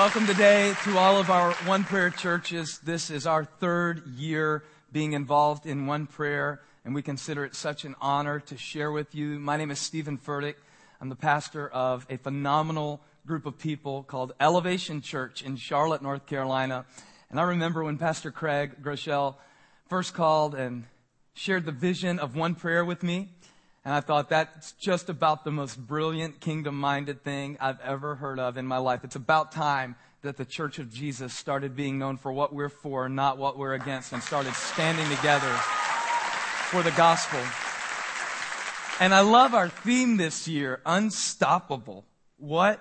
Welcome today to all of our One Prayer churches. This is our third year being involved in One Prayer, and we consider it such an honor to share with you. My name is Stephen Furtick. I'm the pastor of a phenomenal group of people called Elevation Church in Charlotte, North Carolina. And I remember when Pastor Craig Groeschel first called and shared the vision of One Prayer with me. And I thought that's just about the most brilliant kingdom minded thing I've ever heard of in my life. It's about time that the Church of Jesus started being known for what we're for, not what we're against, and started standing together for the gospel. And I love our theme this year, unstoppable. What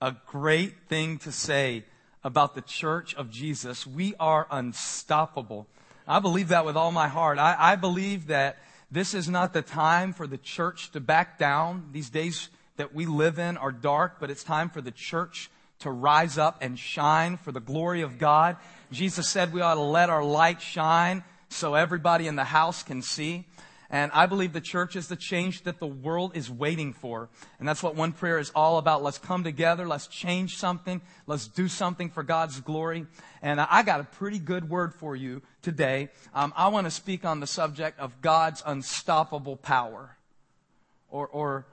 a great thing to say about the Church of Jesus. We are unstoppable. I believe that with all my heart. I, I believe that this is not the time for the church to back down. These days that we live in are dark, but it's time for the church to rise up and shine for the glory of God. Jesus said we ought to let our light shine so everybody in the house can see. And I believe the church is the change that the world is waiting for. And that's what one prayer is all about. Let's come together. Let's change something. Let's do something for God's glory. And I got a pretty good word for you today. Um, I want to speak on the subject of God's unstoppable power or, or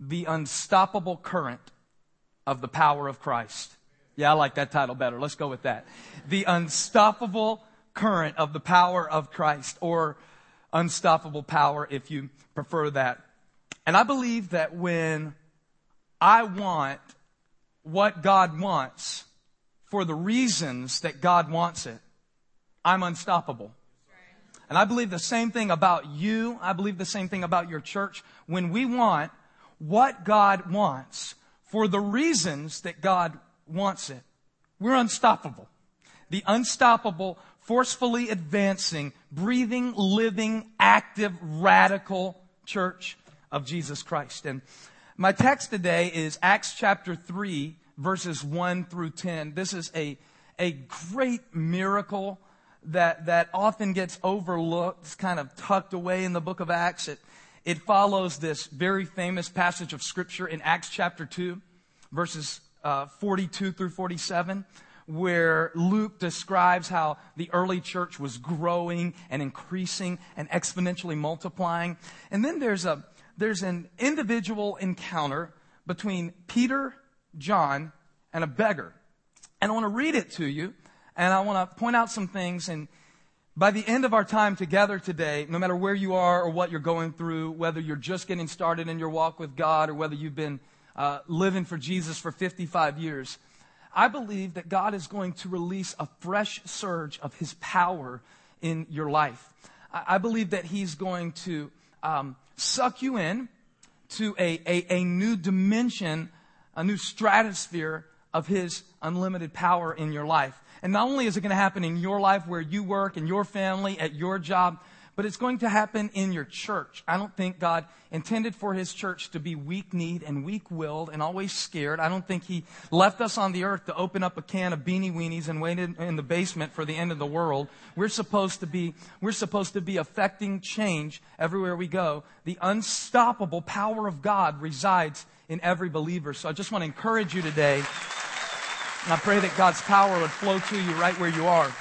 the unstoppable current of the power of Christ. Yeah, I like that title better. Let's go with that. The unstoppable current of the power of Christ or unstoppable power if you prefer that. And I believe that when I want what God wants for the reasons that God wants it, I'm unstoppable. And I believe the same thing about you. I believe the same thing about your church. When we want what God wants for the reasons that God wants it, we're unstoppable. The unstoppable forcefully advancing, breathing, living, active, radical church of Jesus Christ. And my text today is Acts chapter 3, verses 1 through 10. This is a, a great miracle that, that often gets overlooked. It's kind of tucked away in the book of Acts. It, it follows this very famous passage of scripture in Acts chapter 2, verses uh, 42 through 47 where Luke describes how the early church was growing and increasing and exponentially multiplying. And then there's a, there's an individual encounter between Peter, John, and a beggar. And I want to read it to you, and I want to point out some things. And by the end of our time together today, no matter where you are or what you're going through, whether you're just getting started in your walk with God or whether you've been uh, living for Jesus for 55 years, I believe that God is going to release a fresh surge of His power in your life. I believe that He's going to um, suck you in to a, a, a new dimension, a new stratosphere of His unlimited power in your life. And not only is it going to happen in your life where you work, in your family, at your job, but it's going to happen in your church. I don't think God intended for His church to be weak kneed and weak willed and always scared. I don't think He left us on the earth to open up a can of beanie weenies and wait in, in the basement for the end of the world. We're supposed to be, we're supposed to be affecting change everywhere we go. The unstoppable power of God resides in every believer. So I just want to encourage you today. And I pray that God's power would flow to you right where you are.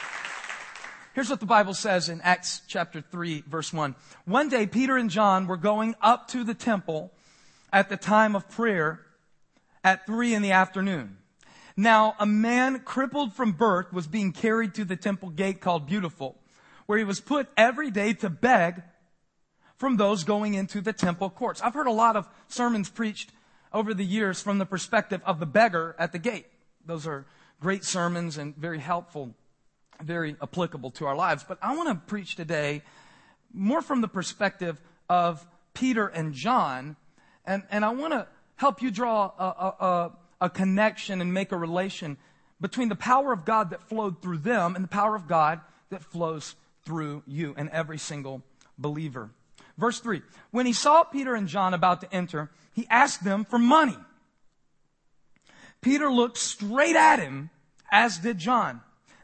Here's what the Bible says in Acts chapter 3 verse 1. One day Peter and John were going up to the temple at the time of prayer at 3 in the afternoon. Now a man crippled from birth was being carried to the temple gate called Beautiful, where he was put every day to beg from those going into the temple courts. I've heard a lot of sermons preached over the years from the perspective of the beggar at the gate. Those are great sermons and very helpful very applicable to our lives. But I want to preach today more from the perspective of Peter and John, and, and I want to help you draw a, a, a connection and make a relation between the power of God that flowed through them and the power of God that flows through you and every single believer. Verse 3 When he saw Peter and John about to enter, he asked them for money. Peter looked straight at him, as did John.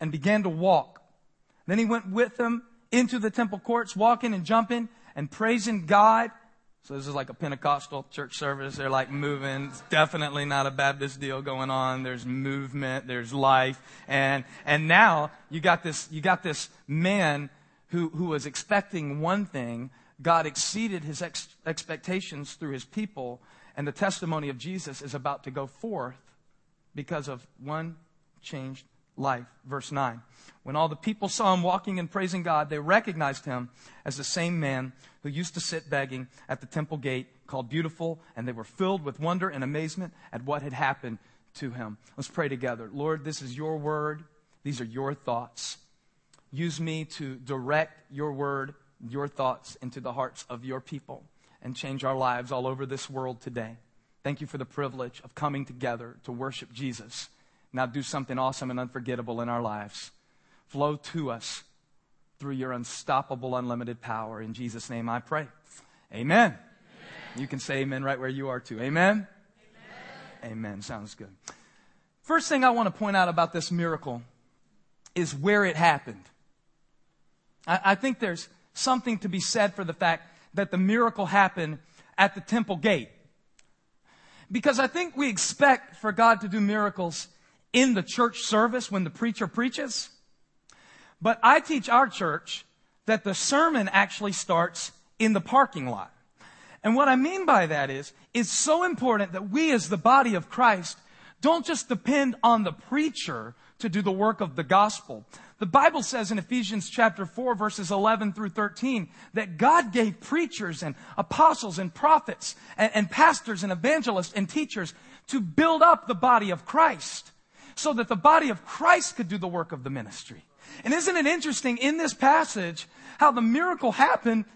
and began to walk. Then he went with them into the temple courts, walking and jumping and praising God. So this is like a Pentecostal church service. They're like moving. It's definitely not a Baptist deal going on. There's movement. There's life. And, and now you got this, you got this man who, who was expecting one thing. God exceeded his ex- expectations through his people. And the testimony of Jesus is about to go forth because of one changed life. Verse 9. When all the people saw him walking and praising God, they recognized him as the same man who used to sit begging at the temple gate called Beautiful, and they were filled with wonder and amazement at what had happened to him. Let's pray together. Lord, this is your word. These are your thoughts. Use me to direct your word, your thoughts into the hearts of your people and change our lives all over this world today. Thank you for the privilege of coming together to worship Jesus now do something awesome and unforgettable in our lives. Flow to us through your unstoppable, unlimited power. In Jesus' name I pray. Amen. amen. You can say amen right where you are too. Amen? Amen. Amen. Sounds good. First thing I want to point out about this miracle is where it happened. I, I think there's something to be said for the fact that the miracle happened at the temple gate. Because I think we expect for God to do miracles in the church service when the preacher preaches. But I teach our church that the sermon actually starts in the parking lot. And what I mean by that is, it's so important that we as the body of Christ don't just depend on the preacher to do the work of the gospel. The Bible says in Ephesians chapter 4 verses 11 through 13 that God gave preachers and apostles and prophets and, and pastors and evangelists and teachers to build up the body of Christ so that the body of Christ could do the work of the ministry. And isn't it interesting in this passage how the miracle happened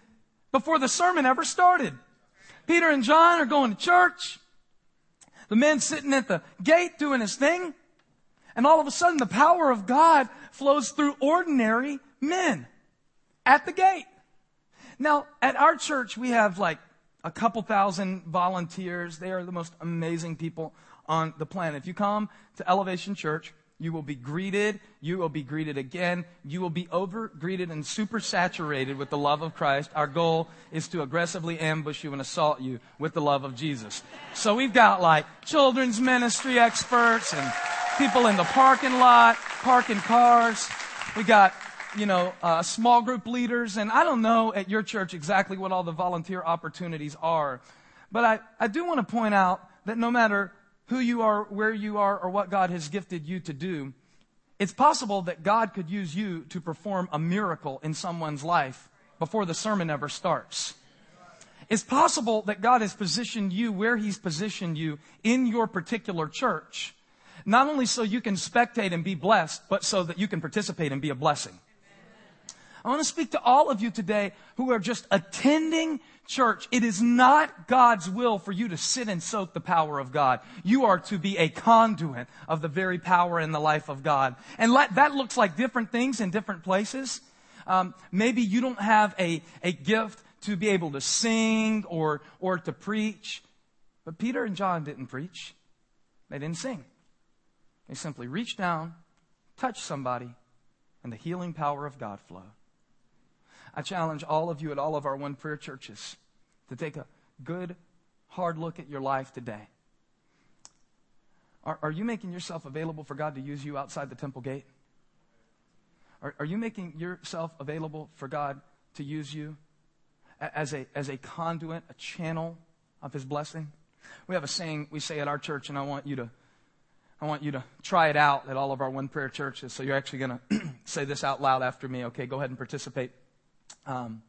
before the sermon ever started? Peter and John are going to church. The man sitting at the gate doing his thing. And all of a sudden the power of God flows through ordinary men at the gate. Now, at our church, we have like a couple thousand volunteers. They are the most amazing people on the planet. If you come to Elevation Church, you will be greeted. You will be greeted again. You will be over greeted and super saturated with the love of Christ. Our goal is to aggressively ambush you and assault you with the love of Jesus. So we've got like children's ministry experts and people in the parking lot, parking cars. We got, you know, uh, small group leaders. And I don't know at your church exactly what all the volunteer opportunities are. But I, I do want to point out that no matter who you are, where you are, or what God has gifted you to do, it's possible that God could use you to perform a miracle in someone's life before the sermon ever starts. It's possible that God has positioned you where He's positioned you in your particular church, not only so you can spectate and be blessed, but so that you can participate and be a blessing. I want to speak to all of you today who are just attending church. It is not God's will for you to sit and soak the power of God. You are to be a conduit of the very power in the life of God. And let, that looks like different things in different places. Um, maybe you don't have a, a gift to be able to sing or, or to preach. But Peter and John didn't preach. They didn't sing. They simply reached down, touched somebody, and the healing power of God flowed. I challenge all of you at all of our one prayer churches to take a good, hard look at your life today. Are, are you making yourself available for God to use you outside the temple gate? Are, are you making yourself available for God to use you as a, as a conduit, a channel of His blessing? We have a saying we say at our church, and I want you to I want you to try it out at all of our one prayer churches. So you're actually going to say this out loud after me. Okay, go ahead and participate. Um,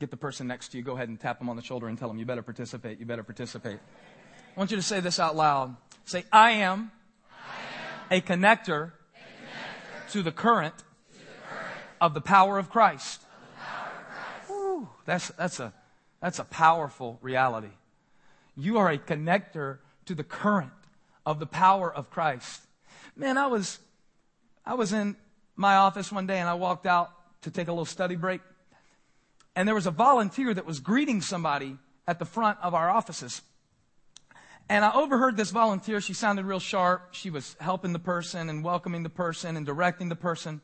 get the person next to you, go ahead and tap them on the shoulder and tell them, you better participate, you better participate. I want you to say this out loud. Say, I am, I am a, connector a connector, to the current, to the current of the power of Christ. Of Whew, that's, that's, a, that's a powerful reality. You are a connector to the current of the power of Christ. Man, I was, I was in my office one day and I walked out to take a little study break. And there was a volunteer that was greeting somebody at the front of our offices. And I overheard this volunteer. She sounded real sharp. She was helping the person and welcoming the person and directing the person.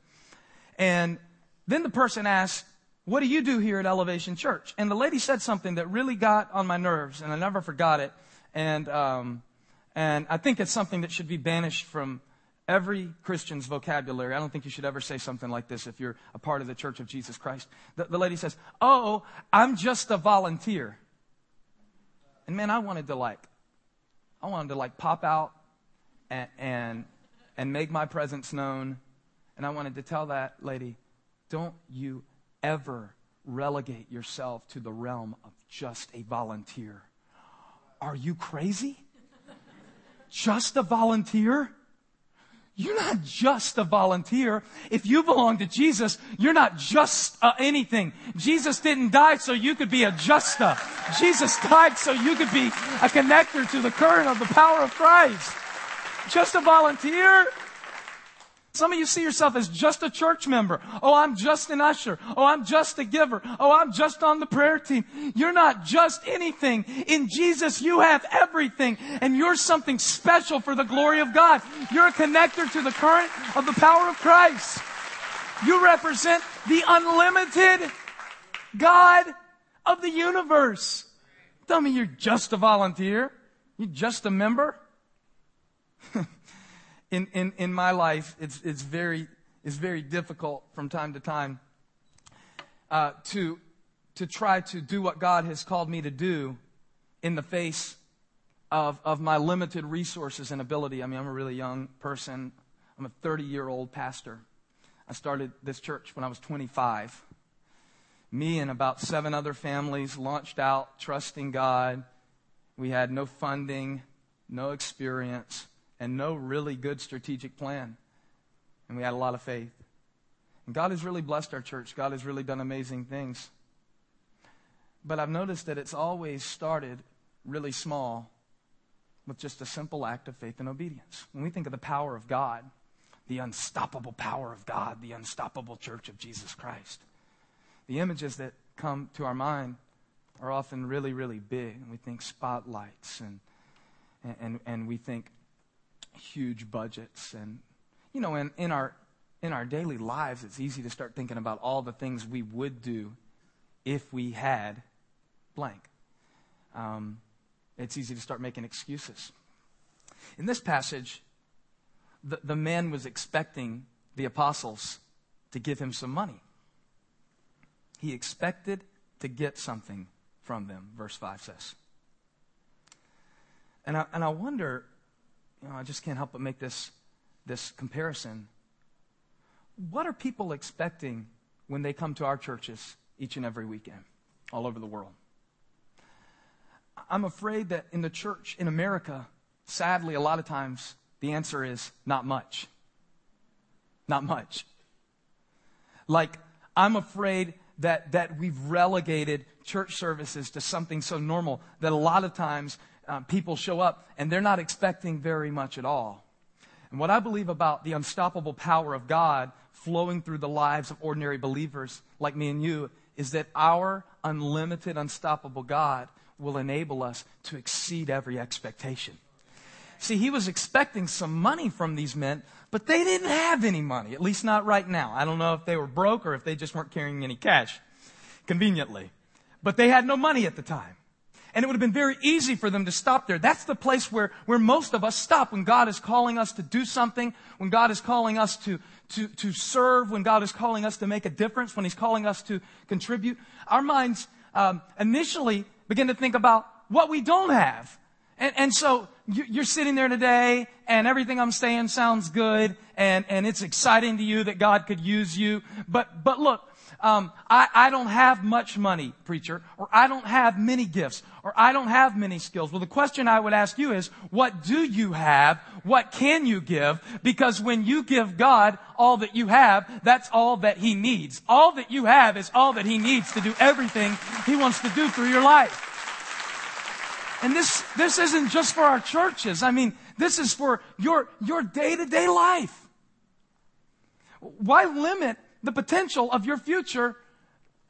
And then the person asked, what do you do here at Elevation Church? And the lady said something that really got on my nerves, and I never forgot it. And, um, and I think it's something that should be banished from every Christian's vocabulary. I don't think you should ever say something like this if you're a part of the Church of Jesus Christ. The, the lady says, Oh, I'm just a volunteer. And man, I wanted to like, I wanted to like pop out and, and, and make my presence known. And I wanted to tell that lady, don't you ever relegate yourself to the realm of just a volunteer. Are you crazy? Just a volunteer? You're not just a volunteer. If you belong to Jesus, you're not just uh, anything. Jesus didn't die so you could be a justa. Jesus died so you could be a connector to the current of the power of Christ. Just a volunteer? Some of you see yourself as just a church member. Oh, I'm just an usher. Oh, I'm just a giver. Oh, I'm just on the prayer team. You're not just anything. In Jesus, you have everything and you're something special for the glory of God. You're a connector to the current of the power of Christ. You represent the unlimited God of the universe. Tell me you're just a volunteer. You're just a member. in, in, in my life, it's, it's, very, it's very difficult from time to time uh, to, to try to do what God has called me to do in the face of, of my limited resources and ability. I mean, I'm a really young person. I'm a 30 year old pastor. I started this church when I was 25. Me and about seven other families launched out trusting God. We had no funding, no experience and no really good strategic plan. And we had a lot of faith. And God has really blessed our church. God has really done amazing things. But I've noticed that it's always started really small with just a simple act of faith and obedience. When we think of the power of God, the unstoppable power of God, the unstoppable church of Jesus Christ, the images that come to our mind are often really, really big. And we think spotlights and, and, and we think huge budgets. And you know in, in our in our daily lives it's easy to start thinking about all the things we would do if we had blank. Um, it's easy to start making excuses. In this passage the, the man was expecting the apostles to give him some money. He expected to get something from them verse 5 says. And I, and I wonder you know, I just can't help but make this, this comparison. What are people expecting when they come to our churches each and every weekend all over the world? I'm afraid that in the church in America, sadly, a lot of times the answer is not much. Not much. Like, I'm afraid that, that we've relegated church services to something so normal that a lot of times uh, people show up and they're not expecting very much at all. And what I believe about the unstoppable power of God flowing through the lives of ordinary believers like me and you is that our unlimited, unstoppable God will enable us to exceed every expectation. See, he was expecting some money from these men, but they didn't have any money, at least not right now. I don't know if they were broke or if they just weren't carrying any cash, conveniently. But they had no money at the time. And it would have been very easy for them to stop there. That's the place where, where most of us stop when God is calling us to do something, when God is calling us to, to, to serve, when God is calling us to make a difference, when He's calling us to contribute. Our minds um, initially begin to think about what we don't have. And, and so you're sitting there today and everything I'm saying sounds good and, and it's exciting to you that God could use you. But, but look, um, I, I don't have much money, preacher, or I don't have many gifts, or I don't have many skills. Well, the question I would ask you is, what do you have? What can you give? Because when you give God all that you have, that's all that He needs. All that you have is all that He needs to do everything He wants to do through your life. And this, this isn't just for our churches. I mean, This is for your, your day-to-day life. Why limit the potential of your future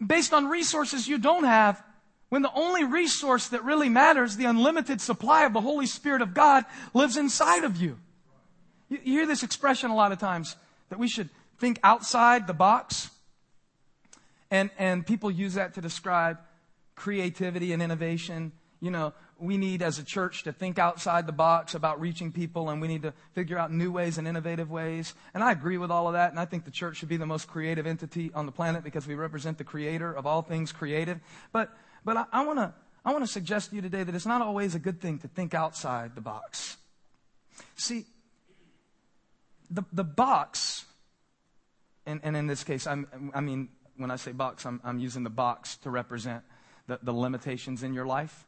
based on resources you don't have when the only resource that really matters, the unlimited supply of the Holy Spirit of God, lives inside of you? You, hear this expression a lot of times that we should think outside the box. And, and people use that to describe creativity and innovation. You know, we need as a church to think outside the box about reaching people and we need to figure out new ways and innovative ways. And I agree with all of that. And I think the church should be the most creative entity on the planet because we represent the creator of all things creative. But, but I, I want to, I want to suggest to you today that it's not always a good thing to think outside the box. See, the, the box, and, and in this case, I'm, I mean, when I say box, I'm, I'm using the box to represent the, the limitations in your life.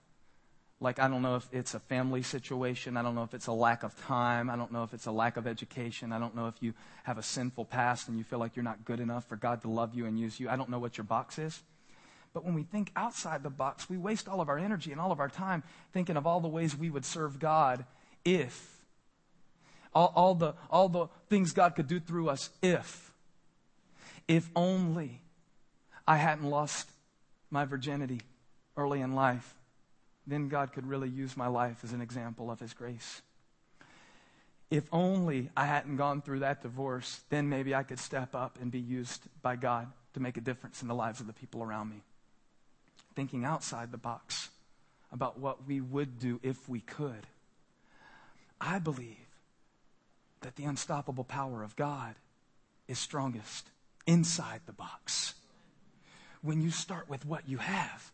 Like, I don't know if it's a family situation. I don't know if it's a lack of time. I don't know if it's a lack of education. I don't know if you have a sinful past and you feel like you're not good enough for God to love you and use you. I don't know what your box is. But when we think outside the box, we waste all of our energy and all of our time thinking of all the ways we would serve God if. All, all, the, all the things God could do through us if. If only I hadn't lost my virginity early in life then God could really use my life as an example of His grace. If only I hadn't gone through that divorce, then maybe I could step up and be used by God to make a difference in the lives of the people around me. Thinking outside the box about what we would do if we could. I believe that the unstoppable power of God is strongest inside the box. When you start with what you have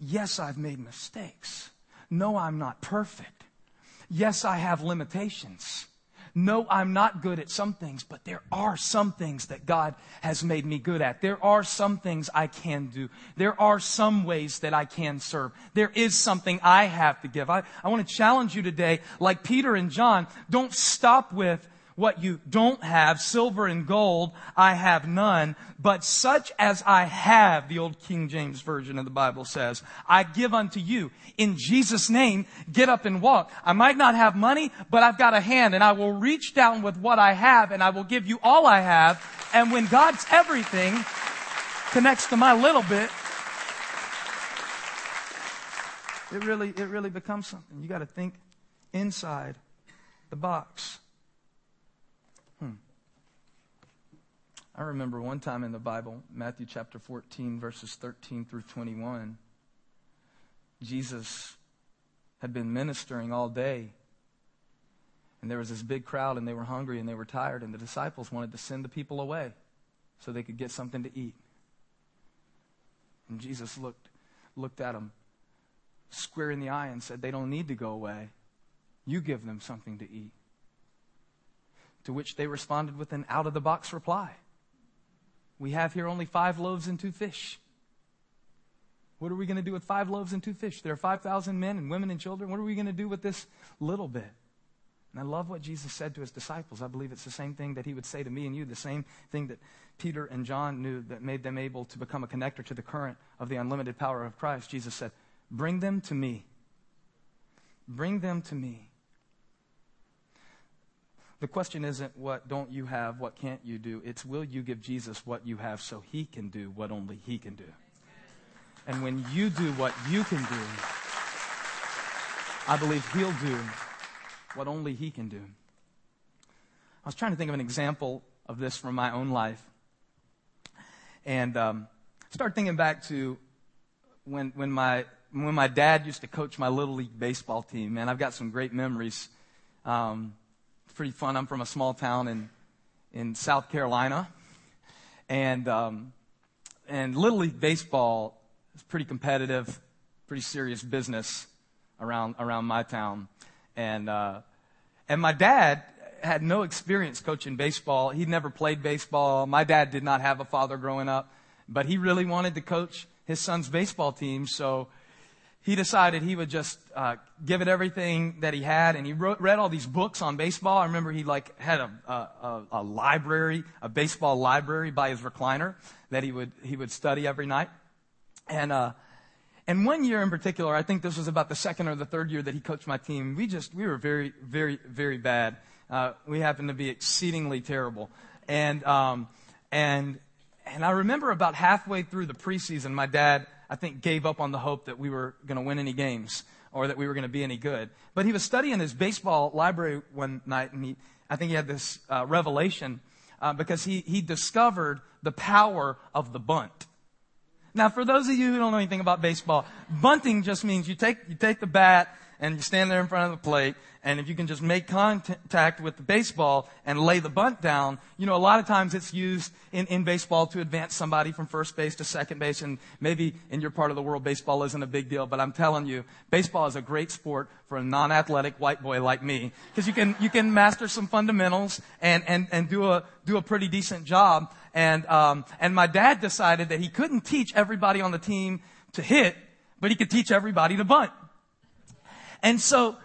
Yes, I've made mistakes. No, I'm not perfect. Yes, I have limitations. No, I'm not good at some things, but there are some things that God has made me good at. There are some things I can do. There are some ways that I can serve. There is something I have to give. I, I want to challenge you today, like Peter and John, don't stop with, what you don't have, silver and gold, I have none, but such as I have, the old King James Version of the Bible says, I give unto you. In Jesus' name, get up and walk. I might not have money, but I've got a hand and I will reach down with what I have and I will give you all I have. And when God's everything connects to my little bit, it really, it really becomes something. You got to think inside the box. I remember one time in the Bible, Matthew chapter 14, verses 13 through 21, Jesus had been ministering all day. And there was this big crowd, and they were hungry and they were tired, and the disciples wanted to send the people away so they could get something to eat. And Jesus looked, looked at them square in the eye and said, They don't need to go away. You give them something to eat. To which they responded with an out of the box reply. We have here only five loaves and two fish. What are we going to do with five loaves and two fish? There are 5,000 men and women and children. What are we going to do with this little bit? And I love what Jesus said to his disciples. I believe it's the same thing that he would say to me and you, the same thing that Peter and John knew that made them able to become a connector to the current of the unlimited power of Christ. Jesus said, Bring them to me. Bring them to me. The question isn't what don't you have, what can't you do? It's will you give Jesus what you have so he can do what only he can do? And when you do what you can do, I believe he'll do what only he can do. I was trying to think of an example of this from my own life. And um, start thinking back to when, when, my, when my dad used to coach my Little League baseball team. Man, I've got some great memories. Um, pretty fun. I'm from a small town in, in South Carolina. And, um, and Little League Baseball is pretty competitive, pretty serious business around, around my town. And, uh, and my dad had no experience coaching baseball. He'd never played baseball. My dad did not have a father growing up, but he really wanted to coach his son's baseball team. So he decided he would just uh, give it everything that he had, and he wrote, read all these books on baseball. I remember he like had a, a, a library, a baseball library by his recliner that he would he would study every night, and uh, and one year in particular, I think this was about the second or the third year that he coached my team. We just, we were very, very, very bad. Uh, we happened to be exceedingly terrible. And, um, and, and I remember about halfway through the preseason, my dad, I think, gave up on the hope that we were going to win any games or that we were going to be any good. But he was studying his baseball library one night, and he, I think he had this uh, revelation uh, because he, he discovered the power of the bunt. Now, for those of you who don't know anything about baseball, bunting just means you take, you take the bat and you stand there in front of the plate and if you can just make contact with the baseball and lay the bunt down, you know, a lot of times it's used in, in baseball to advance somebody from first base to second base. And maybe in your part of the world, baseball isn't a big deal, but I'm telling you, baseball is a great sport for a non-athletic white boy like me. Cause you can, you can master some fundamentals and, and, and do a, do a pretty decent job. And, um, and my dad decided that he couldn't teach everybody on the team to hit, but he could teach everybody to bunt. And so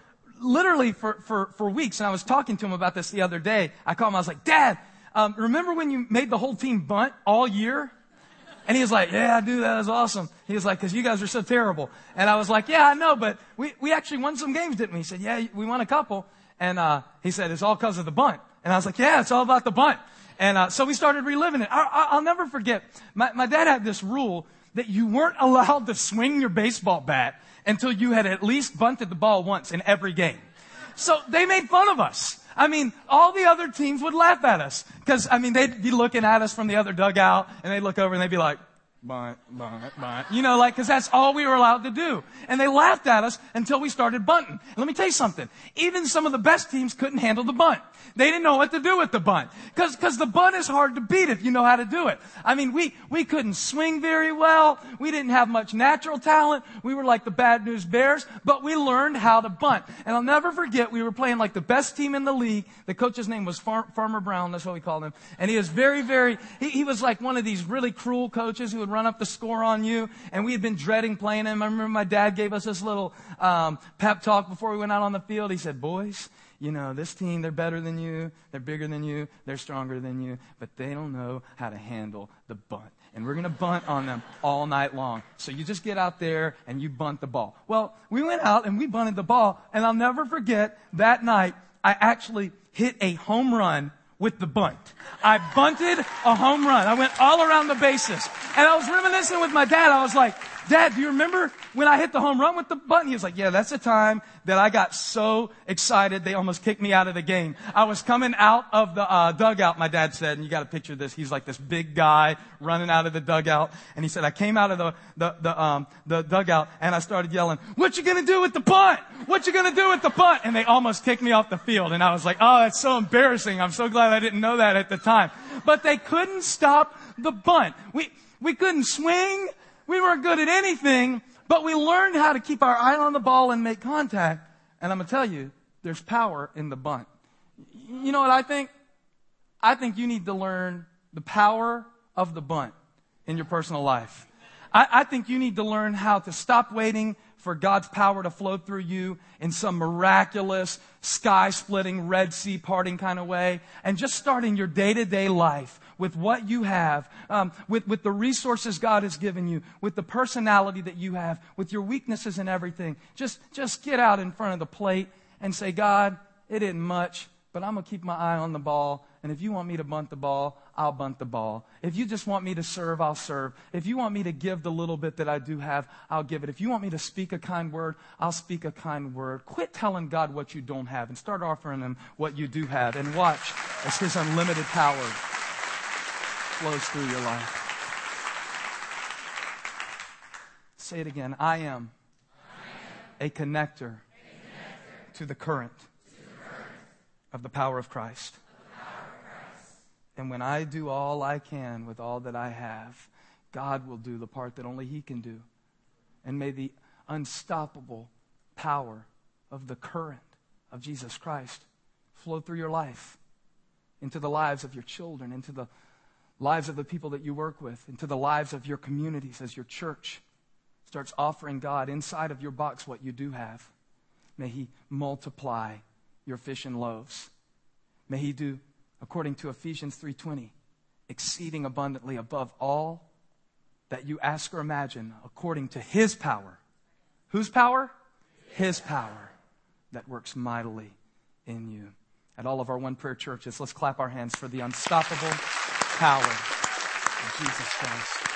literally for, for, for weeks, and I was talking to him about this the other day. I called him, I was like, Dad, um, remember when you made the whole team bunt all year? And he was like, yeah, I do. That was awesome. He was like, cause you guys are so terrible. And I was like, yeah, I know, but we, we actually won some games, didn't we? He said, yeah, we won a couple. And, uh, he said, it's all cause of the bunt. And I was like, yeah, it's all about the bunt. And, uh, so we started reliving it. I, will never forget. My, my dad had this rule that you weren't allowed to swing your baseball bat until you had at least bunted the ball once in every game. So they made fun of us. I mean, all the other teams would laugh at us. Cause, I mean, they'd be looking at us from the other dugout and they'd look over and they'd be like, bunt, bunt, bunt. You know, like, cause that's all we were allowed to do. And they laughed at us until we started bunting. And let me tell you something. Even some of the best teams couldn't handle the bunt. They didn't know what to do with the bunt. Cause, cause the bunt is hard to beat if you know how to do it. I mean, we, we couldn't swing very well. We didn't have much natural talent. We were like the bad news bears, but we learned how to bunt. And I'll never forget, we were playing like the best team in the league. The coach's name was Far- Farmer Brown. That's what we called him. And he was very, very, he, he was like one of these really cruel coaches who would run up the score on you. And we had been dreading playing him. I remember my dad gave us this little, um, pep talk before we went out on the field. He said, boys, you know, this team, they're better than you, they're bigger than you, they're stronger than you, but they don't know how to handle the bunt. And we're going to bunt on them all night long. So you just get out there and you bunt the ball. Well, we went out and we bunted the ball, and I'll never forget that night, I actually hit a home run with the bunt. I bunted a home run. I went all around the bases. And I was reminiscing with my dad. I was like, Dad, do you remember when I hit the home run with the button? He was like, yeah, that's the time that I got so excited they almost kicked me out of the game. I was coming out of the uh, dugout, my dad said, and you got to picture this. He's like this big guy running out of the dugout. And he said, I came out of the, the, the, um, the dugout and I started yelling, what you gonna do with the bunt? What you gonna do with the bunt? And they almost kicked me off the field. And I was like, oh, that's so embarrassing. I'm so glad I didn't know that at the time. But they couldn't stop the bunt. We, we couldn't swing. We weren't good at anything, but we learned how to keep our eye on the ball and make contact. And I'm going to tell you, there's power in the bunt. You know what I think? I think you need to learn the power of the bunt in your personal life. I, I think you need to learn how to stop waiting for God's power to flow through you in some miraculous, sky splitting, Red Sea parting kind of way, and just starting your day to day life with what you have, um, with, with the resources God has given you, with the personality that you have, with your weaknesses and everything. Just, just get out in front of the plate and say, God, it isn't much, but I'm going to keep my eye on the ball. And if you want me to bunt the ball, I'll bunt the ball. If you just want me to serve, I'll serve. If you want me to give the little bit that I do have, I'll give it. If you want me to speak a kind word, I'll speak a kind word. Quit telling God what you don't have and start offering Him what you do have and watch as His unlimited power flows through your life. Say it again. I am, I am a, connector a connector, to the to the current of the power of Christ. And when I do all I can with all that I have, God will do the part that only He can do. And may the unstoppable power of the current of Jesus Christ flow through your life, into the lives of your children, into the lives of the people that you work with, into the lives of your communities as your church starts offering God inside of your box what you do have. May He multiply your fish and loaves. May He do, according to Ephesians 3:20, exceeding abundantly above all that you ask or imagine according to His power. Whose power? His power that works mightily in you. At all of our one prayer churches, let's clap our hands for the unstoppable power of Jesus Christ.